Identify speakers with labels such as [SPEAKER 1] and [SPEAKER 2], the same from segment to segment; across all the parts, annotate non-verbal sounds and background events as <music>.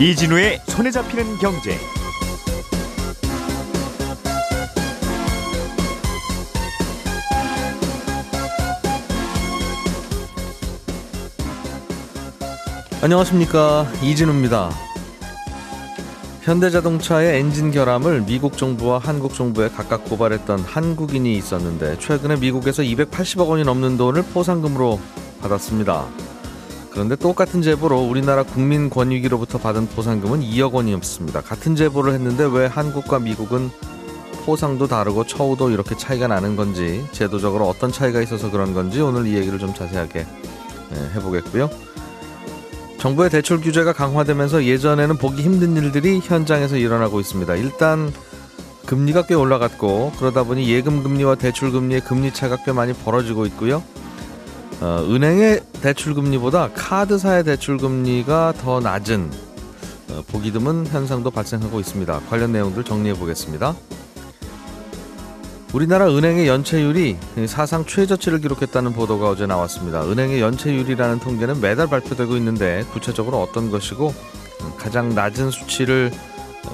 [SPEAKER 1] 이진우의 손에 잡히는 경제.
[SPEAKER 2] 안녕하십니까 이진우입니다. 현대자동차의 엔진 결함을 미국 정부와 한국 정부에 각각 고발했던 한국인이 있었는데 최근에 미국에서 280억 원이 넘는 돈을 포상금으로 받았습니다. 그런데 똑같은 제보로 우리나라 국민 권익위로부터 받은 포상금은 2억 원이었습니다. 같은 제보를 했는데 왜 한국과 미국은 포상도 다르고 처우도 이렇게 차이가 나는 건지 제도적으로 어떤 차이가 있어서 그런 건지 오늘 이 얘기를 좀 자세하게 예, 해보겠고요. 정부의 대출 규제가 강화되면서 예전에는 보기 힘든 일들이 현장에서 일어나고 있습니다. 일단 금리가 꽤 올라갔고 그러다 보니 예금 금리와 대출 금리의 금리 차가 꽤 많이 벌어지고 있고요. 어, 은행의 대출 금리보다 카드사의 대출 금리가 더 낮은 어, 보기 드문 현상도 발생하고 있습니다. 관련 내용들 정리해 보겠습니다. 우리나라 은행의 연체율이 사상 최저치를 기록했다는 보도가 어제 나왔습니다. 은행의 연체율이라는 통계는 매달 발표되고 있는데 구체적으로 어떤 것이고 가장 낮은 수치를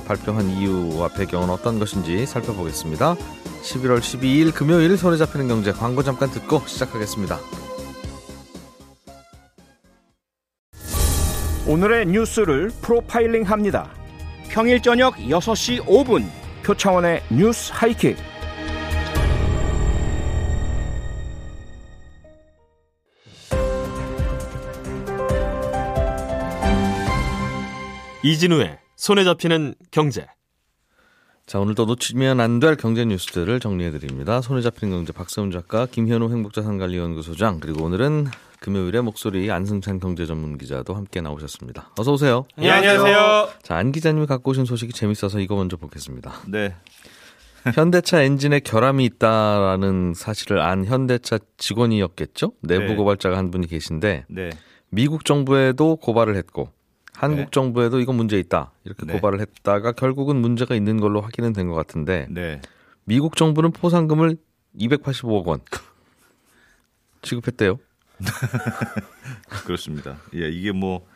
[SPEAKER 2] 발표한 이유와 배경은 어떤 것인지 살펴보겠습니다. 11월 12일 금요일 손에 잡히는 경제 광고 잠깐 듣고 시작하겠습니다.
[SPEAKER 1] 오늘의 뉴스를 프로파일링 합니다. 평일 저녁 6시 5분 표창원의 뉴스 하이킥.
[SPEAKER 3] 이진우의 손에 잡히는 경제.
[SPEAKER 2] 자 오늘도 놓치면 안 될 경제 뉴스들을 정리해 드립니다. 손에 잡히는 경제 박세훈 작가, 김현우 행복자산관리연구소장 그리고 오늘은 금요일에 목소리 안승찬 경제 전문 기자도 함께 나오셨습니다. 어서 오세요.
[SPEAKER 3] 예, 안녕하세요.
[SPEAKER 2] 자, 안 기자님이 갖고 오신 소식이 재밌어서 이거 먼저 보겠습니다.
[SPEAKER 4] 네. <laughs>
[SPEAKER 2] 현대차 엔진에 결함이 있다라는 사실을 안 현대차 직원이었겠죠? 내부
[SPEAKER 4] 네.
[SPEAKER 2] 고발자가 한 분이 계신데
[SPEAKER 4] 네.
[SPEAKER 2] 미국 정부에도 고발을 했고 한국
[SPEAKER 4] 네.
[SPEAKER 2] 정부에도 이건 문제 있다 이렇게
[SPEAKER 4] 네.
[SPEAKER 2] 고발을 했다가 결국은 문제가 있는 걸로 확인은 된 것 같은데
[SPEAKER 4] 네.
[SPEAKER 2] 미국 정부는 포상금을 285억 원 <laughs> 지급했대요. <laughs>
[SPEAKER 4] 그렇습니다. 예, 이게 뭐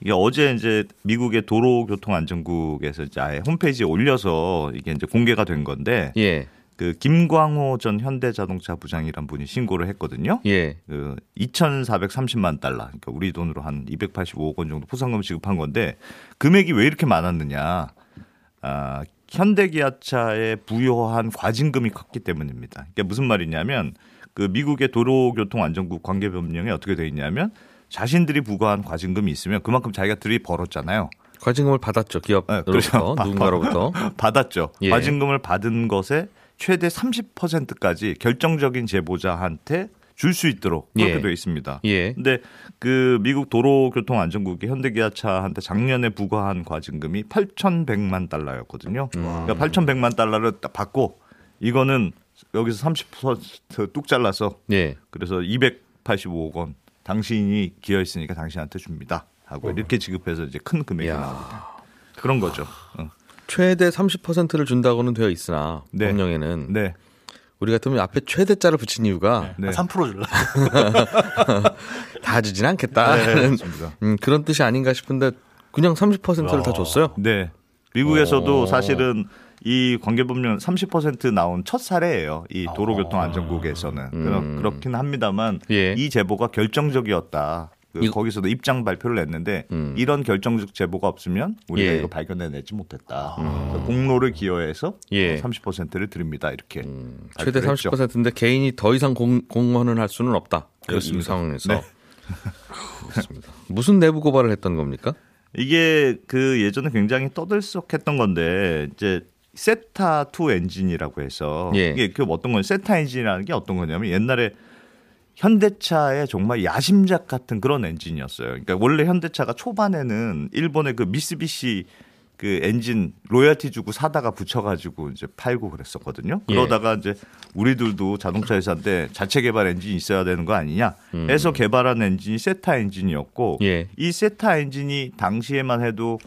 [SPEAKER 4] 이게 어제 이제 미국의 도로교통안전국에서 이제 아예 홈페이지에 올려서 이게 이제 공개가 된 건데
[SPEAKER 2] 예,
[SPEAKER 4] 그 김광호 전 현대자동차 부장이란 분이 신고를 했거든요.
[SPEAKER 2] 예,
[SPEAKER 4] 그 2,430만 달러, 그러니까 우리 돈으로 한 285억 원 정도 포상금 지급한 건데 금액이 왜 이렇게 많았느냐? 아, 현대기아차에 부여한 과징금이 컸기 때문입니다. 그게 무슨 말이냐면 그 미국의 도로교통안전국 관계법령에 어떻게 돼 있냐면 자신들이 부과한 과징금이 있으면 그만큼 자기가 들이 벌었잖아요.
[SPEAKER 2] 과징금을 받았죠
[SPEAKER 4] 네,
[SPEAKER 2] 기업으로부터
[SPEAKER 4] 그렇죠.
[SPEAKER 2] 누군가로부터. <laughs>
[SPEAKER 4] 받았죠.
[SPEAKER 2] 예.
[SPEAKER 4] 과징금을 받은 것에 최대 30%까지 결정적인 제보자한테 줄 수 있도록 그렇게
[SPEAKER 2] 예.
[SPEAKER 4] 되어 있습니다.
[SPEAKER 2] 예,
[SPEAKER 4] 근데 그 미국 도로교통안전국이 현대기아차한테 작년에 부과한 과징금이 8,100만 달러였거든요.
[SPEAKER 2] 음.
[SPEAKER 4] 그러니까 8,100만 달러를 딱 받고 이거는 여기서 30%뚝 잘라서
[SPEAKER 2] 예.
[SPEAKER 4] 그래서 285억 원 당신이 기여했으니까 당신한테 줍니다. 하고 이렇게 지급해서 이제 큰 금액이
[SPEAKER 2] 야.
[SPEAKER 4] 나옵니다. 그런 거죠. 어.
[SPEAKER 2] 최대 30%를 준다고는 되어 있으나
[SPEAKER 4] 네.
[SPEAKER 2] 법령에는
[SPEAKER 4] 네.
[SPEAKER 2] 우리 같으면 앞에 최대자를 붙인 이유가
[SPEAKER 4] 네.
[SPEAKER 5] 3% 줄라. <laughs>
[SPEAKER 2] 다 주진 않겠다는
[SPEAKER 4] 그렇습니다. <laughs>
[SPEAKER 2] 음, 그런 뜻이 아닌가 싶은데 그냥 30%를 다 줬어요.
[SPEAKER 4] 네. 미국에서도
[SPEAKER 2] 오.
[SPEAKER 4] 사실은 이 관계법령 30% 나온 첫 사례예요. 이 도로교통안전국에서는
[SPEAKER 2] 음.
[SPEAKER 4] 그렇, 긴 합니다만
[SPEAKER 2] 예.
[SPEAKER 4] 이 제보가 결정적이었다. 그
[SPEAKER 2] 이-
[SPEAKER 4] 거기서도 입장 발표를 냈는데
[SPEAKER 2] 음.
[SPEAKER 4] 이런 결정적 제보가 없으면 우리가
[SPEAKER 2] 예.
[SPEAKER 4] 이거 발견해내지 못했다. 그래서 공로를 기여해서
[SPEAKER 2] 예.
[SPEAKER 4] 30%를 드립니다. 이렇게
[SPEAKER 2] 음, 최대
[SPEAKER 4] 발표를 했죠.
[SPEAKER 2] 30%인데 개인이 더 이상 공, 공헌을 할 수는 없다. 이
[SPEAKER 4] 그렇습니다.
[SPEAKER 2] 상황에서.
[SPEAKER 4] 네. <laughs>
[SPEAKER 2] 그렇습니다. 무슨 내부 고발을 했던 겁니까?
[SPEAKER 4] 이게 그 예전에 굉장히 떠들썩했던 건데 이제 세타 2 엔진이라고 해서
[SPEAKER 2] 예.
[SPEAKER 4] 이게 그 어떤 건 세타 엔진이라는 게 어떤 거냐면 옛날에 현대차의 정말 야심작 같은 그런 엔진이었어요. 그러니까 원래 현대차가 초반에는 일본의 그 미쓰비시 그 엔진 로열티 주고 사다가 붙여가지고 이제 팔고 그랬었거든요.
[SPEAKER 2] 예.
[SPEAKER 4] 그러다가 이제 우리들도 자동차 회사인데 자체 개발 엔진이 있어야 되는 거 아니냐 해서 개발한 엔진이 세타 엔진이었고
[SPEAKER 2] 예.
[SPEAKER 4] 이 세타 엔진이 당시에만 해도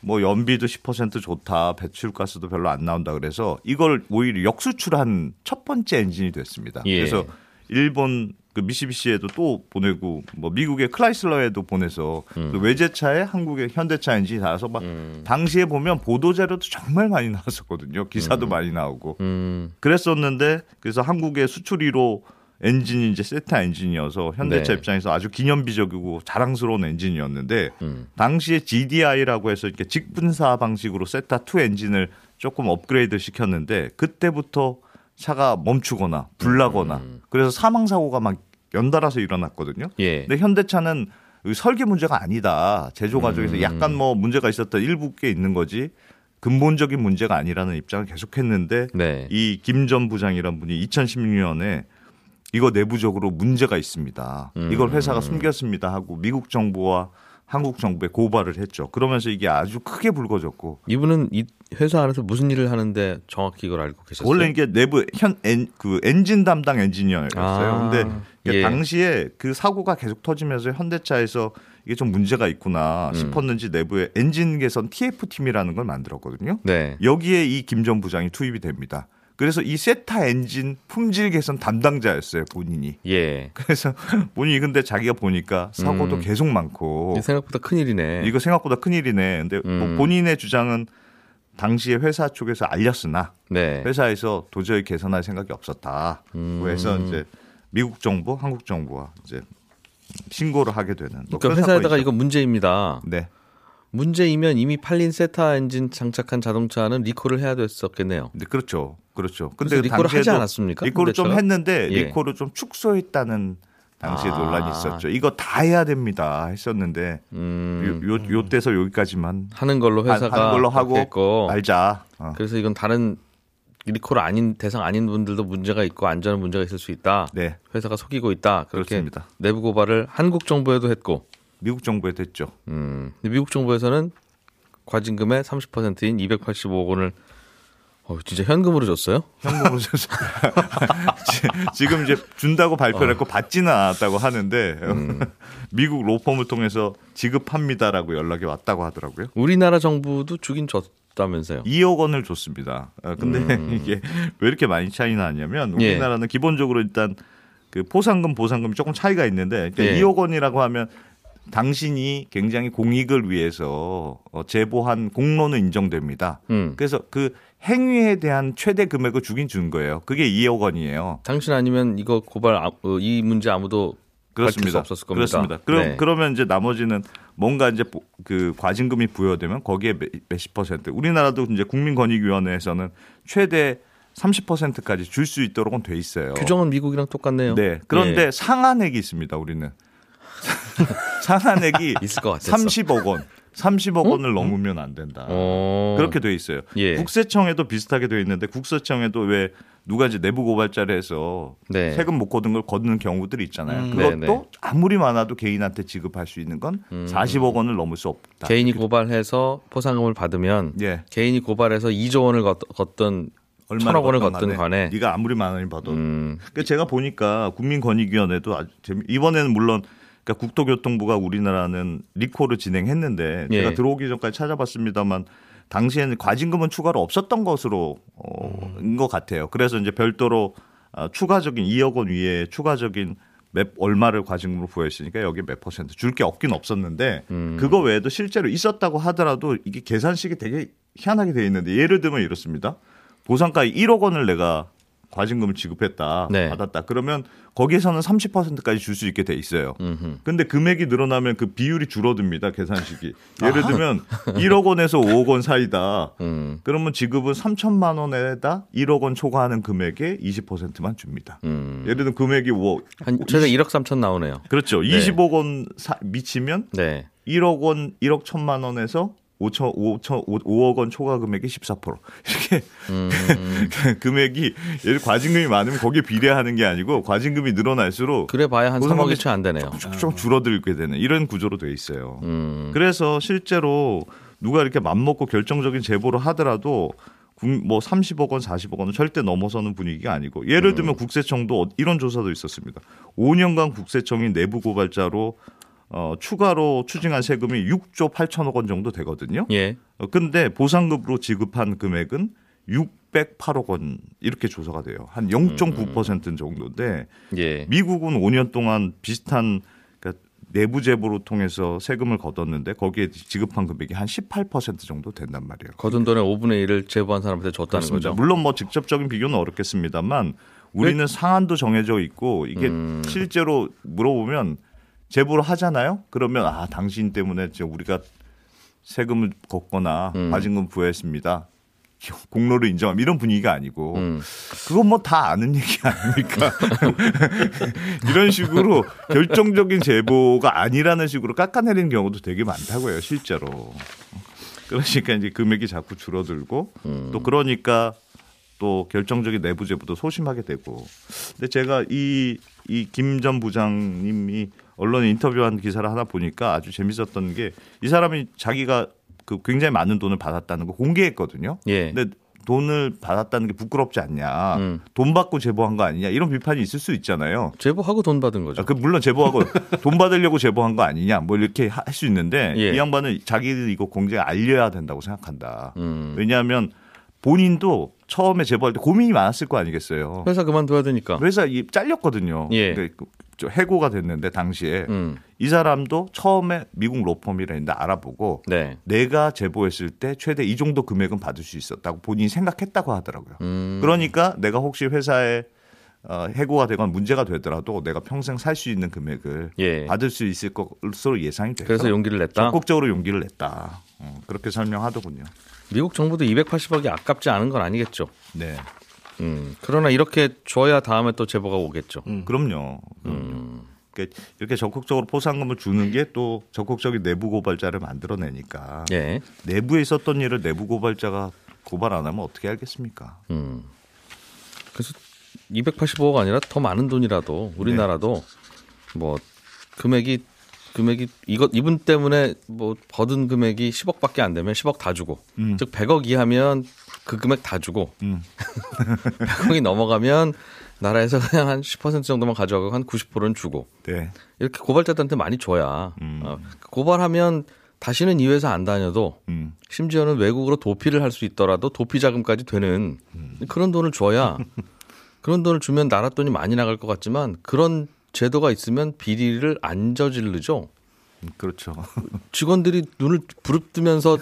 [SPEAKER 4] 뭐 연비도 10% 좋다, 배출가스도 별로 안 나온다 그래서 이걸 오히려 역수출한 첫 번째 엔진이 됐습니다.
[SPEAKER 2] 예.
[SPEAKER 4] 그래서 일본 그 미쓰비시에도 또 보내고 뭐 미국의 크라이슬러에도 보내서 또 외제차에 한국의 현대차 엔진이 달아서 막 당시에 보면 보도 자료도 정말 많이 나왔었거든요. 기사도 많이 나오고
[SPEAKER 2] 음,
[SPEAKER 4] 그랬었는데 그래서 한국의 수출 1호 엔진이 이제 세타 엔진이어서 현대차
[SPEAKER 2] 네.
[SPEAKER 4] 입장에서 아주 기념비적이고 자랑스러운 엔진이었는데
[SPEAKER 2] 음.
[SPEAKER 4] 당시에 GDI라고 해서 이렇게 직분사 방식으로 세타 2 엔진을 조금 업그레이드 시켰는데 그때부터 차가 멈추거나 불나거나
[SPEAKER 2] 음.
[SPEAKER 4] 그래서 사망 사고가 막 연달아서 일어났거든요.
[SPEAKER 2] 예.
[SPEAKER 4] 근데 현대차는 이 설계 문제가 아니다. 제조 과정에서
[SPEAKER 2] 음.
[SPEAKER 4] 약간 뭐 문제가 있었던 일부 게 있는 거지 근본적인 문제가 아니라는 입장을 계속했는데
[SPEAKER 2] 네.
[SPEAKER 4] 이김 전 부장이란 분이 2016년에 이거 내부적으로 문제가 있습니다.
[SPEAKER 2] 음.
[SPEAKER 4] 이걸 회사가 숨겼습니다 하고 미국 정부와 한국 정부에 고발을 했죠. 그러면서 이게 아주 크게 불거졌고
[SPEAKER 2] 이분은 이 회사 안에서 무슨 일을 하는데 정확히 이걸 알고 계셨어요?
[SPEAKER 4] 원래 이게 내부 현 엔, 그 엔진 담당 엔지니어였어요.
[SPEAKER 2] 아,
[SPEAKER 4] 근데 이게
[SPEAKER 2] 예.
[SPEAKER 4] 당시에 그 사고가 계속 터지면서 현대차에서 이게 좀 문제가 있구나
[SPEAKER 2] 음.
[SPEAKER 4] 싶었는지 내부에 엔진 개선 TF 팀이라는 걸 만들었거든요.
[SPEAKER 2] 네.
[SPEAKER 4] 여기에 이 김 전 부장이 투입이 됩니다. 그래서 이 세타 엔진 품질 개선 담당자였어요 본인이.
[SPEAKER 2] 예.
[SPEAKER 4] 그래서 본인이 근데 자기가 보니까 사고도
[SPEAKER 2] 음.
[SPEAKER 4] 계속 많고
[SPEAKER 2] 생각보다 큰 일이네.
[SPEAKER 4] 이거 생각보다 큰 일이네. 근데 뭐
[SPEAKER 2] 음.
[SPEAKER 4] 본인의 주장은 당시에 회사 쪽에서 알렸으나
[SPEAKER 2] 네.
[SPEAKER 4] 회사에서 도저히 개선할 생각이 없었다.
[SPEAKER 2] 음.
[SPEAKER 4] 그래서 이제 미국 정부, 한국 정부와 이제 신고를 하게 되는. 뭐
[SPEAKER 2] 그러니까 회사에다가. 이거 문제입니다.
[SPEAKER 4] 네.
[SPEAKER 2] 문제이면 이미 팔린 세타 엔진 장착한 자동차는 리콜을 해야 됐었겠네요.
[SPEAKER 4] 근데 그렇죠. 그렇죠. 근데
[SPEAKER 2] 리콜을 하지 않았습니까?
[SPEAKER 4] 리콜을 좀? 했는데
[SPEAKER 2] 예.
[SPEAKER 4] 리콜을 좀 축소했다는 당시에
[SPEAKER 2] 아.
[SPEAKER 4] 논란이 있었죠. 이거 다 해야 됩니다. 했었는데
[SPEAKER 2] 음,
[SPEAKER 4] 요, 요, 요 때서 여기까지만
[SPEAKER 2] 하는 걸로
[SPEAKER 4] 하-
[SPEAKER 2] 회사가
[SPEAKER 4] 하는 걸로 하고
[SPEAKER 2] 했고
[SPEAKER 4] 말자. 어.
[SPEAKER 2] 그래서 이건 다른 리콜 아닌 대상 아닌 분들도 문제가 있고 안전에 문제가 있을 수 있다.
[SPEAKER 4] 네.
[SPEAKER 2] 회사가 속이고 있다. 그렇게
[SPEAKER 4] 그렇습니다.
[SPEAKER 2] 내부 고발을 한국 정부에도 했고,
[SPEAKER 4] 미국 정부에 됐죠.
[SPEAKER 2] 음, 미국 정부에서는 과징금의 30%인 285억 원을 어, 진짜 현금으로 줬어요?
[SPEAKER 4] 현금으로 줬어요. <laughs> 지금 이제 준다고 발표를
[SPEAKER 2] 어.
[SPEAKER 4] 했고 받지는 않았다고 하는데
[SPEAKER 2] 음. <laughs>
[SPEAKER 4] 미국 로펌을 통해서 지급합니다라고 연락이 왔다고 하더라고요.
[SPEAKER 2] 우리나라 정부도 주긴 줬다면서요?
[SPEAKER 4] 2억 원을 줬습니다. 어, 근데 <laughs> 이게 왜 이렇게 많이 차이 나냐면
[SPEAKER 2] 음. 예.
[SPEAKER 4] 우리나라는 기본적으로 일단 그 포상금 보상금이 조금 차이가 있는데 그러니까
[SPEAKER 2] 예.
[SPEAKER 4] 2억 원이라고 하면 당신이 굉장히 공익을 위해서 어, 제보한 공로는 인정됩니다.
[SPEAKER 2] 음.
[SPEAKER 4] 그래서 그 행위에 대한 최대 금액을 주긴 준 거예요. 그게 2억 원이에요.
[SPEAKER 2] 당신 아니면 이거 고발 아, 어, 이 문제 아무도
[SPEAKER 4] 그렇습니다.
[SPEAKER 2] 없었을 겁니다.
[SPEAKER 4] 그렇습니다. 그럼
[SPEAKER 2] 네.
[SPEAKER 4] 그러면 이제 나머지는 뭔가 이제 보- 그 과징금이 부여되면 거기에 몇- 몇십 퍼센트. 우리나라도 이제 국민권익위원회에서는 최대 30%까지 줄 수 있도록은 돼 있어요.
[SPEAKER 2] 규정은 미국이랑 똑같네요.
[SPEAKER 4] 네. 그런데
[SPEAKER 2] 예.
[SPEAKER 4] 상한액이 있습니다. 우리는 <laughs> 상한액이 <laughs>
[SPEAKER 2] 있을 것 같았어.
[SPEAKER 4] 30억 원. 30억 원을 넘으면 안 된다.
[SPEAKER 2] 어.
[SPEAKER 4] 그렇게 돼 있어요.
[SPEAKER 2] 예.
[SPEAKER 4] 국세청에도 비슷하게 돼 있는데 국세청에도 왜 누가 이제 내부 고발자를 해서
[SPEAKER 2] 네.
[SPEAKER 4] 세금 못 걷는 걸 걷는 경우들이 있잖아요.
[SPEAKER 2] 음.
[SPEAKER 4] 그것도
[SPEAKER 2] 네네.
[SPEAKER 4] 아무리 많아도 개인한테 지급할 수 있는 건 40억 원을 넘을 수 없다.
[SPEAKER 2] 개인이 고발해서 포상금을 받으면
[SPEAKER 4] 예.
[SPEAKER 2] 개인이 고발해서 2조 원을 걷, 걷던
[SPEAKER 4] 얼마나
[SPEAKER 2] 천억 원을 걷든 간에
[SPEAKER 4] 네가 아무리 원을 받아도
[SPEAKER 2] 음,
[SPEAKER 4] 그러니까 제가 보니까 국민권익위원회도 아주 재미 이번에는 물론 그러니까 국토교통부가 우리나라는 리콜을 진행했는데
[SPEAKER 2] 예.
[SPEAKER 4] 제가 들어오기 전까지 찾아봤습니다만 당시에는 과징금은 추가로 없었던 것으로 어, 인 것 같아요. 그래서 이제 별도로 어, 추가적인 2억 원 위에 추가적인 몇 얼마를 과징금으로 부여했으니까 여기 몇 퍼센트 줄 게 없긴 없었는데
[SPEAKER 2] 음.
[SPEAKER 4] 그거 외에도 실제로 있었다고 하더라도 이게 계산식이 되게 희한하게 돼 있는데 예를 들면 이렇습니다. 보상가 1억 원을 내가 과징금을 지급했다
[SPEAKER 2] 네.
[SPEAKER 4] 받았다 그러면 거기에서는 30%까지 줄 수 있게 돼 있어요.
[SPEAKER 2] 음흠.
[SPEAKER 4] 근데 금액이 늘어나면 그 비율이 줄어듭니다 계산식이 예를 들면 1억 원에서 5억 원 사이다.
[SPEAKER 2] 음,
[SPEAKER 4] 그러면 지급은 3천만 원에다 1억 원 초과하는 금액의 20%만 줍니다.
[SPEAKER 2] 음.
[SPEAKER 4] 예를 들면 금액이 5억
[SPEAKER 2] 한 최대 1억 3천 나오네요.
[SPEAKER 4] 그렇죠. 20억 원 사- 미치면
[SPEAKER 2] 네.
[SPEAKER 4] 1억 원 1억 천만 원에서 5천 5천 5억 원 초과 금액이 14% 이렇게
[SPEAKER 2] 음, <laughs>
[SPEAKER 4] 금액이 예를 과징금이 많으면 거기에 비례하는 게 아니고 과징금이 늘어날수록
[SPEAKER 2] 그래 봐야 한
[SPEAKER 4] 보상금이
[SPEAKER 2] 3억이 채 안 되네요.
[SPEAKER 4] 쭉쭉 줄어들게 되는 이런 구조로 돼 있어요.
[SPEAKER 2] 음,
[SPEAKER 4] 그래서 실제로 누가 이렇게 맘먹고 결정적인 제보를 하더라도 국- 뭐 30억 원, 40억 원은 절대 넘어서는 분위기가 아니고 예를 들면 국세청도 어- 이런 조사도 있었습니다. 5년간 국세청이 내부 고발자로 어, 추가로 추징한 세금이 6조 8천억 원 정도 되거든요.
[SPEAKER 2] 예.
[SPEAKER 4] 어, 근데 보상금으로 지급한 금액은 6 608억 원 이렇게 조사가 돼요. 한 0.9% 정도인데
[SPEAKER 2] 예.
[SPEAKER 4] 미국은 5년 동안 비슷한 그러니까 내부 제보를 통해서 세금을 걷었는데 거기에 지급한 금액이 한 18% 정도 된단 말이에요.
[SPEAKER 2] 거둔 돈의 5분의 1을 제보한 사람한테 줬다는
[SPEAKER 4] 그렇습니다.
[SPEAKER 2] 거죠.
[SPEAKER 4] 물론 뭐 직접적인 비교는 어렵겠습니다만 우리는 상한도 정해져 있고 이게
[SPEAKER 2] 음.
[SPEAKER 4] 실제로 물어보면 제보를 하잖아요. 그러면 아 당신 때문에 우리가 세금을 걷거나
[SPEAKER 2] 음.
[SPEAKER 4] 과징금 부여했습니다. 공로를 인정함 이런 분위기가 아니고
[SPEAKER 2] 음.
[SPEAKER 4] 그건 뭐 다 아는 얘기 아닙니까? <laughs> 이런 식으로 결정적인 제보가 아니라는 식으로 깎아내리는 경우도 되게 많다고요, 실제로. 그러니까 이제 금액이 자꾸 줄어들고 또 그러니까 또 결정적인 내부 제보도 소심하게 되고. 근데 제가 이 이 김 전 부장님이 언론에 인터뷰한 기사를 하나 보니까 아주 재밌었던 게 이 사람이 자기가 그 굉장히 많은 돈을 받았다는 거 공개했거든요.
[SPEAKER 2] 예.
[SPEAKER 4] 근데 돈을 받았다는 게 부끄럽지 않냐.
[SPEAKER 2] 음.
[SPEAKER 4] 돈 받고 제보한 거 아니냐. 이런 비판이 있을 수 있잖아요.
[SPEAKER 2] 제보하고 돈 받은 거죠.
[SPEAKER 4] 아, 그 물론 제보하고 <laughs> 돈 받으려고 제보한 거 아니냐. 뭐 이렇게 할 수 있는데
[SPEAKER 2] 예.
[SPEAKER 4] 이 양반은 자기들 이거 공개에 알려야 된다고 생각한다.
[SPEAKER 2] 음.
[SPEAKER 4] 왜냐하면 본인도 처음에 제보할 때 고민이 많았을 거 아니겠어요.
[SPEAKER 2] 회사 그만둬야 되니까.
[SPEAKER 4] 회사 이 잘렸거든요.
[SPEAKER 2] 예.
[SPEAKER 4] 그러니까 저 해고가 됐는데 당시에
[SPEAKER 2] 음.
[SPEAKER 4] 이 사람도 처음에 미국 로펌이라 했는데 알아보고
[SPEAKER 2] 네.
[SPEAKER 4] 내가 제보했을 때 최대 이 정도 금액은 받을 수 있었다고 본인이 생각했다고 하더라고요.
[SPEAKER 2] 음.
[SPEAKER 4] 그러니까 내가 혹시 회사에 어, 해고가 되건 문제가 되더라도 내가 평생 살 수 있는 금액을
[SPEAKER 2] 예.
[SPEAKER 4] 받을 수 있을 것으로 예상이 돼서
[SPEAKER 2] 그래서 용기를 냈다.
[SPEAKER 4] 적극적으로 용기를 냈다. 어, 그렇게 설명하더군요.
[SPEAKER 2] 미국 정부도 280억이 아깝지 않은 건 아니겠죠.
[SPEAKER 4] 네,
[SPEAKER 2] 음. 그러나 이렇게 줘야 다음에 또 제보가 오겠죠.
[SPEAKER 4] 그럼요. 그럼요. 그러니까 이렇게 적극적으로 포상금을 주는 게 또 적극적인 내부 고발자를 만들어내니까
[SPEAKER 2] 예.
[SPEAKER 4] 내부에 있었던 일을 내부 고발자가 고발 안 하면 어떻게 알겠습니까?
[SPEAKER 2] 음. 그래서 285억 아니라 더 많은 돈이라도 우리나라도 뭐 금액이 금액이 이것 이분 때문에 뭐 버든 금액이 10억밖에 안 되면 10억 다 주고
[SPEAKER 4] 음.
[SPEAKER 2] 즉 100억 이하면 그 금액 다 주고
[SPEAKER 4] 음. <laughs>
[SPEAKER 2] 100억이 넘어가면 나라에서 그냥 한 10% 정도만 가져가고 한 90%는 주고
[SPEAKER 4] 네.
[SPEAKER 2] 이렇게 고발자들한테 많이 줘야
[SPEAKER 4] 음.
[SPEAKER 2] 어, 고발하면 다시는 이 회사 안 다녀도
[SPEAKER 4] 음.
[SPEAKER 2] 심지어는 외국으로 도피를 할 수 있더라도 도피 자금까지 되는 그런 돈을 줘야 그런 돈을 주면 나라 돈이 많이 나갈 것 같지만 그런 제도가 있으면 비리를 안 저지르죠.
[SPEAKER 4] 음, 그렇죠. <laughs>
[SPEAKER 2] 직원들이 눈을 부릅뜨면서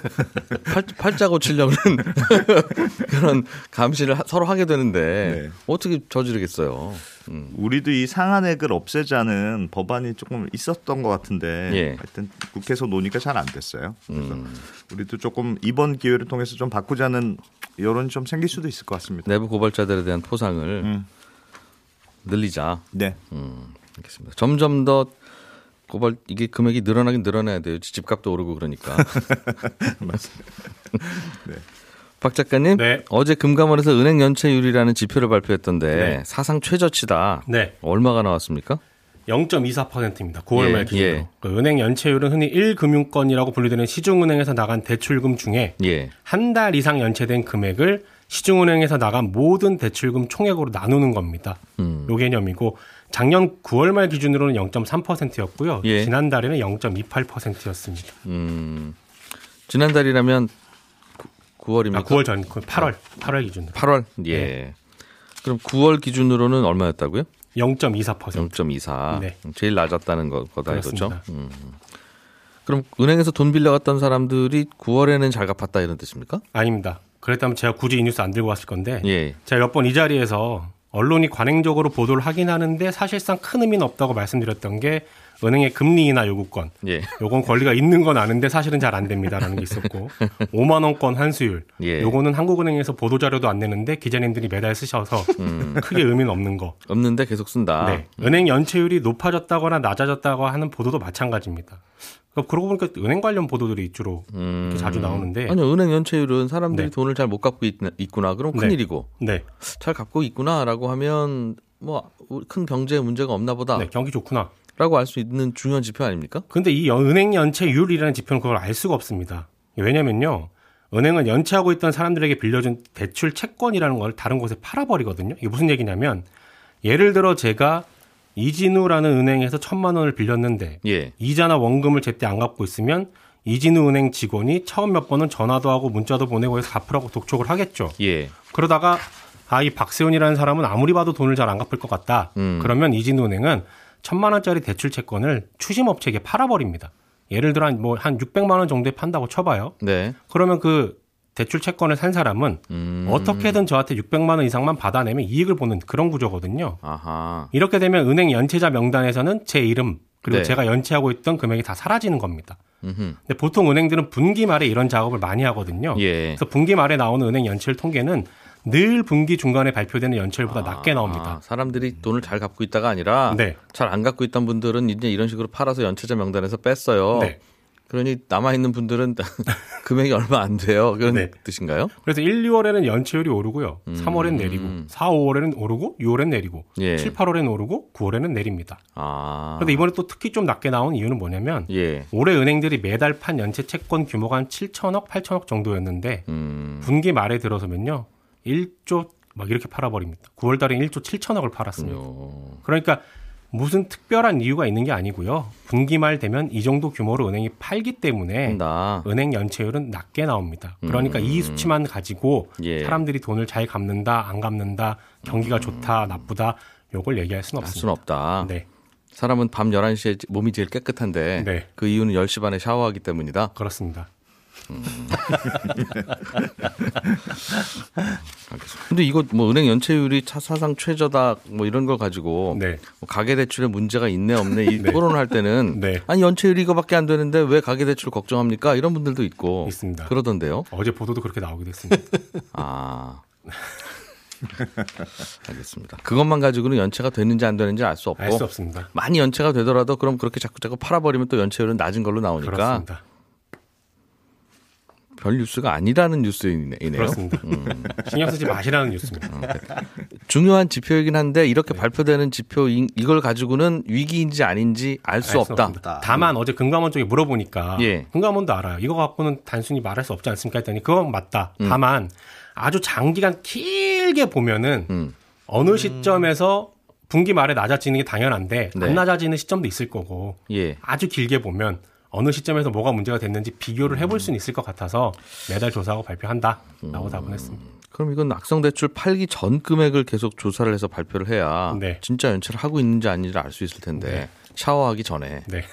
[SPEAKER 2] 팔, 팔자고 치려는 <laughs> 그런 감시를 하- 서로 하게 되는데
[SPEAKER 4] 네.
[SPEAKER 2] 어떻게 저지르겠어요. 음.
[SPEAKER 4] 우리도 이 상한액을 없애자는 법안이 조금 있었던 것 같은데
[SPEAKER 2] 예.
[SPEAKER 4] 하여튼 국회에서 노니까 잘안 됐어요. 그래서
[SPEAKER 2] 음.
[SPEAKER 4] 우리도 조금 이번 기회를 통해서 좀 바꾸자는 여론이 좀 생길 수도 있을 것 같습니다.
[SPEAKER 2] 내부 고발자들에 대한 포상을
[SPEAKER 4] 음.
[SPEAKER 2] 늘리자.
[SPEAKER 4] 네.
[SPEAKER 2] 음, 알겠습니다. 점점 더 고발 이게 금액이 늘어나긴 늘어나야 돼요. 집값도 오르고 그러니까. <laughs>
[SPEAKER 4] 네.
[SPEAKER 2] 박 작가님,
[SPEAKER 3] 네.
[SPEAKER 2] 어제 금감원에서 은행 연체율이라는 지표를 발표했던데
[SPEAKER 3] 네.
[SPEAKER 2] 사상 최저치다.
[SPEAKER 3] 네.
[SPEAKER 2] 얼마가 나왔습니까?
[SPEAKER 3] 0.24%입니다. 9월
[SPEAKER 2] 예,
[SPEAKER 3] 말 기준으로.
[SPEAKER 2] 예.
[SPEAKER 3] 그 은행 연체율은 흔히 1금융권이라고 분류되는 시중은행에서 나간 대출금 중에
[SPEAKER 2] 예.
[SPEAKER 3] 한달 이상 연체된 금액을 시중은행에서 나간 모든 대출금 총액으로 나누는 겁니다.
[SPEAKER 2] 음.
[SPEAKER 3] 요 개념이고 작년 9월 말 기준으로는 0.3%였고요.
[SPEAKER 2] 예.
[SPEAKER 3] 지난달에는 0.28%였습니다.
[SPEAKER 2] 음. 지난달이라면 9 월입니까?
[SPEAKER 3] 아, 9월 전 8월 8월 기준으로
[SPEAKER 2] 8월. 예.
[SPEAKER 3] 네.
[SPEAKER 2] 그럼 9월 기준으로는 얼마였다고요?
[SPEAKER 3] 0.24%.
[SPEAKER 2] 0.24.
[SPEAKER 3] 네.
[SPEAKER 2] 제일 낮았다는 거, 거다 이거죠.
[SPEAKER 3] 그렇습니다.
[SPEAKER 2] 음. 그럼 은행에서 돈 빌려 갔던 사람들이 9월에는 잘 갚았다 이런 뜻입니까?
[SPEAKER 3] 아닙니다. 그랬다면 제가 굳이 이 뉴스 안 들고 왔을 건데
[SPEAKER 2] 예.
[SPEAKER 3] 제가 몇 번 이 자리에서 언론이 관행적으로 보도를 하긴 하는데 사실상 큰 의미는 없다고 말씀드렸던 게 은행의 금리 인하 요구권.
[SPEAKER 2] 예.
[SPEAKER 3] 요건 권리가 있는 건 아는데 사실은 잘 안 됩니다라는 게 있었고 <laughs> 5만 원권 환수율.
[SPEAKER 2] 예.
[SPEAKER 3] 요거는 한국은행에서 보도 자료도 안 내는데 기자님들이 매달 쓰셔서
[SPEAKER 2] 음.
[SPEAKER 3] 크게 의미는 없는 거.
[SPEAKER 2] 없는데 계속 쓴다.
[SPEAKER 3] 네. 은행 연체율이 높아졌다거나 낮아졌다고 하는 보도도 마찬가지입니다. 그러니까 그러고 보니까 은행 관련 보도들이 주로
[SPEAKER 2] 음.
[SPEAKER 3] 자주 나오는데
[SPEAKER 2] 아니요, 은행 연체율은 사람들이
[SPEAKER 3] 네.
[SPEAKER 2] 돈을 잘 못 갚고 있, 있구나. 그럼
[SPEAKER 3] 네.
[SPEAKER 2] 큰일이고.
[SPEAKER 3] 네.
[SPEAKER 2] 잘 갚고 있구나라고 하면 뭐 큰 경제에 문제가 없나 보다라고
[SPEAKER 3] 네, 경기 좋구나.
[SPEAKER 2] 알수 있는 중요한 지표 아닙니까?
[SPEAKER 3] 근데 이 연- 은행 연체율이라는 지표는 그걸 알 수가 없습니다. 왜냐면요. 은행은 연체하고 있던 사람들에게 빌려준 대출 채권이라는 걸 다른 곳에 팔아버리거든요. 이게 무슨 얘기냐면 예를 들어 제가 이진우라는 은행에서 천만 원을 빌렸는데
[SPEAKER 2] 예.
[SPEAKER 3] 이자나 원금을 제때 안 갚고 있으면 이진우 은행 직원이 처음 몇 번은 전화도 하고 문자도 보내고 해서 갚으라고 독촉을 하겠죠.
[SPEAKER 2] 예.
[SPEAKER 3] 그러다가 아 이 박세훈이라는 사람은 아무리 봐도 돈을 잘 안 갚을 것 같다.
[SPEAKER 2] 음.
[SPEAKER 3] 그러면 이진우 은행은 천만 원짜리 대출 채권을 추심업체에게 팔아버립니다. 예를 들어 한 뭐한 600만 원 정도에 판다고 쳐봐요.
[SPEAKER 2] 네.
[SPEAKER 3] 그러면 그 대출 채권을 산 사람은
[SPEAKER 2] 음.
[SPEAKER 3] 어떻게든 저한테 600만 원 이상만 받아내면 이익을 보는 그런 구조거든요.
[SPEAKER 2] 아하.
[SPEAKER 3] 이렇게 되면 은행 연체자 명단에서는 제 이름 그리고
[SPEAKER 2] 네.
[SPEAKER 3] 제가 연체하고 있던 금액이 다 사라지는 겁니다.
[SPEAKER 2] 음흠.
[SPEAKER 3] 근데 보통 은행들은 분기 말에 이런 작업을 많이 하거든요.
[SPEAKER 2] 예.
[SPEAKER 3] 그래서 분기 말에 나오는 은행 연체율 통계는 늘 분기 중간에 발표되는 연체율보다 낮게 나옵니다.
[SPEAKER 2] 아, 사람들이 돈을 잘 갚고 있다가 아니라
[SPEAKER 3] 네.
[SPEAKER 2] 잘안 갚고 있던 분들은 이제 이런 식으로 팔아서 연체자 명단에서 뺐어요.
[SPEAKER 3] 네.
[SPEAKER 2] 그러니 남아 있는 분들은 <laughs> 금액이 얼마 안 돼요. 그런
[SPEAKER 3] 네.
[SPEAKER 2] 뜻인가요?
[SPEAKER 3] 그래서 1, 2월에는 연체율이 오르고요. 3월엔 내리고, 4, 5월에는 오르고, 6월엔 내리고,
[SPEAKER 2] 음. 예.
[SPEAKER 3] 7, 8월엔 오르고, 9월에는 내립니다.
[SPEAKER 2] 아.
[SPEAKER 3] 그런데 이번에 또 특히 좀 낮게 나온 이유는 뭐냐면
[SPEAKER 2] 예.
[SPEAKER 3] 올해 은행들이 매달 판 연체 채권 규모가 한 7천억, 8천억 정도였는데
[SPEAKER 2] 음.
[SPEAKER 3] 분기 말에 들어서면요. 1조 막 이렇게 팔아버립니다. 9월 달에 1조 7천억을 팔았습니다.
[SPEAKER 2] 요.
[SPEAKER 3] 그러니까 무슨 특별한 이유가 있는 게 아니고요. 분기 말 되면 이 정도 규모로 은행이 팔기 때문에
[SPEAKER 2] 한다.
[SPEAKER 3] 은행 연체율은 낮게 나옵니다. 그러니까 이 수치만 가지고
[SPEAKER 2] 음. 예.
[SPEAKER 3] 사람들이 돈을 잘 갚는다, 안 갚는다, 경기가 좋다, 나쁘다, 요걸 얘기할 수는
[SPEAKER 2] 할
[SPEAKER 3] 없습니다.
[SPEAKER 2] 수는 없다.
[SPEAKER 3] 네,
[SPEAKER 2] 사람은 밤 11시에 몸이 제일 깨끗한데
[SPEAKER 3] 네.
[SPEAKER 2] 그 이유는 10시 반에 샤워하기 때문이다.
[SPEAKER 3] 그렇습니다.
[SPEAKER 2] 근데 이거 뭐 은행 연체율이 차 사상 최저다 뭐 이런 걸 가지고
[SPEAKER 3] 네.
[SPEAKER 2] 뭐 가계 대출에 문제가 있네 없네 이 <laughs>
[SPEAKER 3] 네.
[SPEAKER 2] 토론할 때는
[SPEAKER 3] 네.
[SPEAKER 2] 아니 연체율이 이거밖에 안 되는데 왜 가계 대출 걱정합니까? 이런 분들도 있고
[SPEAKER 3] 있습니다.
[SPEAKER 2] 그러던데요.
[SPEAKER 3] 어제 보도도 그렇게 나오기도 했습니다. <laughs>
[SPEAKER 2] 아. 알겠습니다. 그것만 가지고는 연체가 되는지 안 되는지 알 수 없고
[SPEAKER 3] 알 수 없습니다.
[SPEAKER 2] 많이 연체가 되더라도 그럼 그렇게 자꾸 자꾸 팔아버리면 또 연체율은 낮은 걸로 나오니까
[SPEAKER 3] 그렇습니다.
[SPEAKER 2] 별 뉴스가 아니라는 뉴스이네요.
[SPEAKER 3] 그렇습니다. 신경 쓰지 마시라는 뉴스입니다.
[SPEAKER 2] 중요한 지표이긴 한데 이렇게 발표되는 지표 이- 이걸 가지고는 위기인지 아닌지 알수
[SPEAKER 3] 알
[SPEAKER 2] 없다.
[SPEAKER 3] 없습니다. 다만 어제 금감원 쪽에 물어보니까
[SPEAKER 2] 예.
[SPEAKER 3] 금감원도 알아요. 이거 갖고는 단순히 말할 수 없지 않습니까? 했더니 그건 맞다. 다만 아주 장기간 길게 보면은
[SPEAKER 2] 음.
[SPEAKER 3] 어느 시점에서 분기 말에 낮아지는 게 당연한데
[SPEAKER 2] 네.
[SPEAKER 3] 안 낮아지는 시점도 있을 거고
[SPEAKER 2] 예.
[SPEAKER 3] 아주 길게 보면 어느 시점에서 뭐가 문제가 됐는지 비교를 해볼 수는 있을 것 같아서 매달 조사하고 발표한다라고 답을 했습니다.
[SPEAKER 2] 그럼 이건 악성 대출 팔기 전 금액을 계속 조사를 해서 발표를 해야
[SPEAKER 3] 네.
[SPEAKER 2] 진짜 연체를 하고 있는지 아닌지를 알 수 있을 텐데 샤워하기 전에
[SPEAKER 3] 네.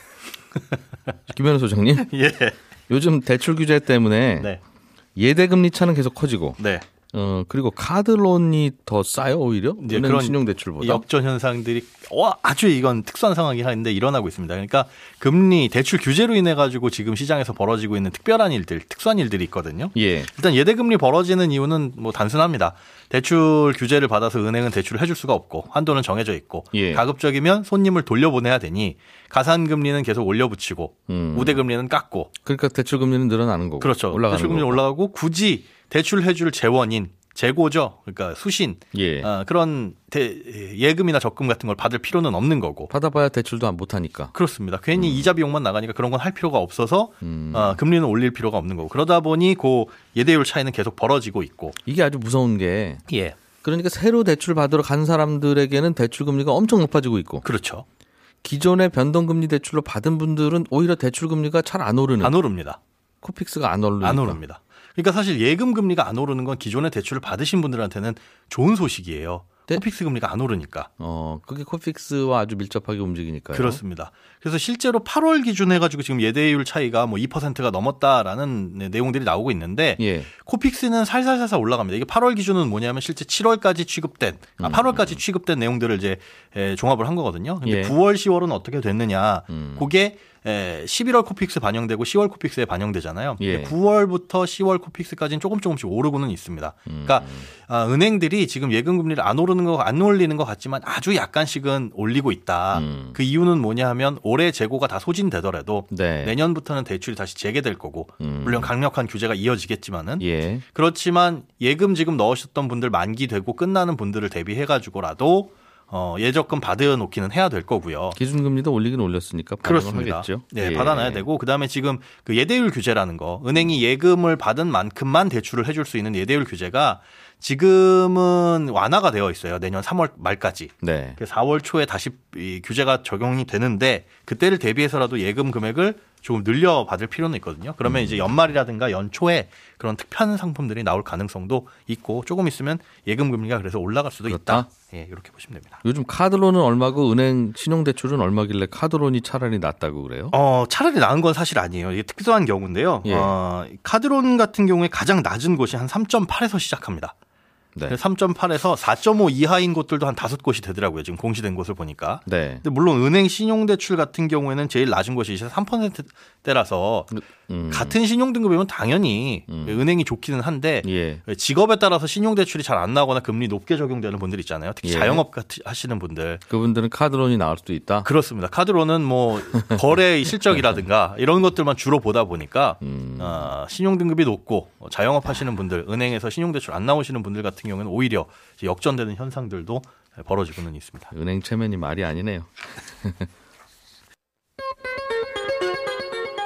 [SPEAKER 3] <laughs>
[SPEAKER 2] 김현우 소장님 <laughs>
[SPEAKER 5] 예.
[SPEAKER 2] 요즘 대출 규제 때문에
[SPEAKER 5] 네.
[SPEAKER 2] 예대금리 차는 계속 커지고
[SPEAKER 5] 네.
[SPEAKER 2] 어 그리고 카드론이 더 싸요 오히려
[SPEAKER 5] 이제
[SPEAKER 2] 은행
[SPEAKER 5] 그런
[SPEAKER 2] 신용대출보다
[SPEAKER 5] 역전 현상들이 어, 아주 이건 특수한 상황이긴 한데 일어나고 있습니다. 그러니까 금리 대출 규제로 인해 가지고 지금 시장에서 벌어지고 있는 특별한 일들, 특수한 일들이 있거든요.
[SPEAKER 2] 예
[SPEAKER 5] 일단 예대금리 벌어지는 이유는 뭐 단순합니다. 대출 규제를 받아서 은행은 대출을 해줄 수가 없고 한도는 정해져 있고
[SPEAKER 2] 예.
[SPEAKER 5] 가급적이면 손님을 돌려보내야 되니 가산금리는 계속 올려붙이고
[SPEAKER 2] 음.
[SPEAKER 5] 우대금리는 깎고
[SPEAKER 2] 그러니까 대출 금리는 늘어나는 거고
[SPEAKER 5] 그렇죠.
[SPEAKER 2] 올라가는
[SPEAKER 5] 대출금리. 올라가고 굳이 대출해줄 재원인 재고죠. 그러니까 수신
[SPEAKER 2] 예
[SPEAKER 5] 어, 그런 대- 예금이나 적금 같은 걸 받을 필요는 없는 거고.
[SPEAKER 2] 받아봐야 대출도 안 못하니까
[SPEAKER 5] 그렇습니다. 괜히 이자 비용만 나가니까 그런 건 할 필요가 없어서
[SPEAKER 2] 음.
[SPEAKER 5] 어, 금리는 올릴 필요가 없는 거고. 그러다 보니 그 예대율 차이는 계속 벌어지고 있고.
[SPEAKER 2] 이게 아주 무서운 게
[SPEAKER 5] 예.
[SPEAKER 2] 그러니까 새로 대출 받으러 간 사람들에게는 대출 금리가 엄청 높아지고 있고
[SPEAKER 5] 그렇죠.
[SPEAKER 2] 기존의 변동금리 대출로 받은 분들은 오히려 대출 금리가 잘 안 오르는
[SPEAKER 5] 안 오릅니다.
[SPEAKER 2] 코픽스가 안 오르니까
[SPEAKER 5] 안 오릅니다. 그러니까 사실 예금 금리가 안 오르는 건 기존의 대출을 받으신 분들한테는 좋은 소식이에요.
[SPEAKER 2] 네.
[SPEAKER 5] 코픽스 금리가 안 오르니까.
[SPEAKER 2] 어 그게 코픽스와 아주 밀접하게 움직이니까요.
[SPEAKER 5] 그렇습니다. 그래서 실제로 8월 기준 해가지고 지금 예대율 차이가 뭐 2%가 넘었다라는 네, 내용들이 나오고 있는데
[SPEAKER 2] 예.
[SPEAKER 5] 코픽스는 살살살살 올라갑니다. 이게 8월 기준은 뭐냐면 실제 7월까지 취급된, 아, 8월까지 취급된 내용들을 이제 에, 종합을 한 거거든요. 근데
[SPEAKER 2] 예.
[SPEAKER 5] 9월, 10월은 어떻게 됐느냐.
[SPEAKER 2] 음.
[SPEAKER 5] 그게 에, 11월 코픽스 반영되고 10월 코픽스에 반영되잖아요.
[SPEAKER 2] 예.
[SPEAKER 5] 9월부터 10월 코픽스까지는 조금 조금씩 오르고는 있습니다. 그러니까 아, 은행들이 지금 예금 금리를 안 오르는 거, 안 올리는 것 같지만 아주 약간씩은 올리고 있다.
[SPEAKER 2] 음.
[SPEAKER 5] 그 이유는 뭐냐 하면 올해 재고가 다 소진되더라도
[SPEAKER 2] 네.
[SPEAKER 5] 내년부터는 대출이 다시 재개될 거고
[SPEAKER 2] 음.
[SPEAKER 5] 물론 강력한 규제가 이어지겠지만은
[SPEAKER 2] 예.
[SPEAKER 5] 그렇지만 예금 지금 넣으셨던 분들 만기 되고 끝나는 분들을 대비해 가지고라도 어, 예적금 받아 놓기는 해야 될 거고요.
[SPEAKER 2] 기준금리도 올리긴 올렸으니까
[SPEAKER 5] 그렇습니다.
[SPEAKER 2] 하겠죠.
[SPEAKER 5] 네,
[SPEAKER 2] 예.
[SPEAKER 5] 받아놔야 되고 그다음에 지금 그 예대율 규제라는 거 은행이 예금을 받은 만큼만 대출을 해줄 수 있는 예대율 규제가 지금은 완화가 되어 있어요. 내년 3월 말까지.
[SPEAKER 2] 네.
[SPEAKER 5] 4월 초에 다시 이 규제가 적용이 되는데 그때를 대비해서라도 예금 금액을 조금 늘려 받을 필요는 있거든요. 그러면 이제 연말이라든가 연초에 그런 특편 상품들이 나올 가능성도 있고 조금 있으면 예금 금리가 그래서 올라갈 수도
[SPEAKER 2] 그렇다?
[SPEAKER 5] 있다. 예, 이렇게 보시면 됩니다.
[SPEAKER 2] 요즘 카드론은 얼마고 은행 신용대출은 얼마길래 카드론이 차라리 낫다고 그래요?
[SPEAKER 5] 어, 차라리 나은 건 사실 아니에요. 이게 특수한 경우인데요.
[SPEAKER 2] 예.
[SPEAKER 5] 어, 카드론 같은 경우에 가장 낮은 곳이 한 3.8에서 시작합니다.
[SPEAKER 2] 네.
[SPEAKER 5] 3.8에서 4.5 이하인 곳들도 한 다섯 곳이 되더라고요. 지금 공시된 곳을 보니까.
[SPEAKER 2] 네.
[SPEAKER 5] 근데 물론 은행 신용대출 같은 경우에는 제일 낮은 곳이 이제 3%대라서
[SPEAKER 2] 음.
[SPEAKER 5] 같은 신용등급이면 당연히
[SPEAKER 2] 음.
[SPEAKER 5] 은행이 좋기는 한데
[SPEAKER 2] 예.
[SPEAKER 5] 직업에 따라서 신용대출이 잘 안 나거나 금리 높게 적용되는 분들 있잖아요. 특히
[SPEAKER 2] 예.
[SPEAKER 5] 자영업 하시는 분들.
[SPEAKER 2] 그분들은 카드론이 나을 수도 있다.
[SPEAKER 5] 그렇습니다. 카드로는 뭐 <laughs> 거래 실적이라든가 이런 것들만 주로 보다 보니까
[SPEAKER 2] 음.
[SPEAKER 5] 어, 신용등급이 높고 자영업 하시는 분들, 은행에서 신용대출 안 나오시는 분들 같은 경우에는 오히려 이제 역전되는 현상들도 벌어지고는 있습니다.
[SPEAKER 2] 은행 체면이 말이 아니네요. <laughs>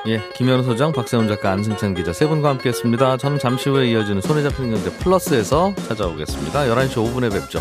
[SPEAKER 2] 예, 김현우 소장, 박세훈 작가, 안승찬 기자 세 분과 함께했습니다. 저는 잠시 후에 이어지는 손에 잡히는 건데 플러스에서 찾아오겠습니다. 11시 5분에 뵙죠.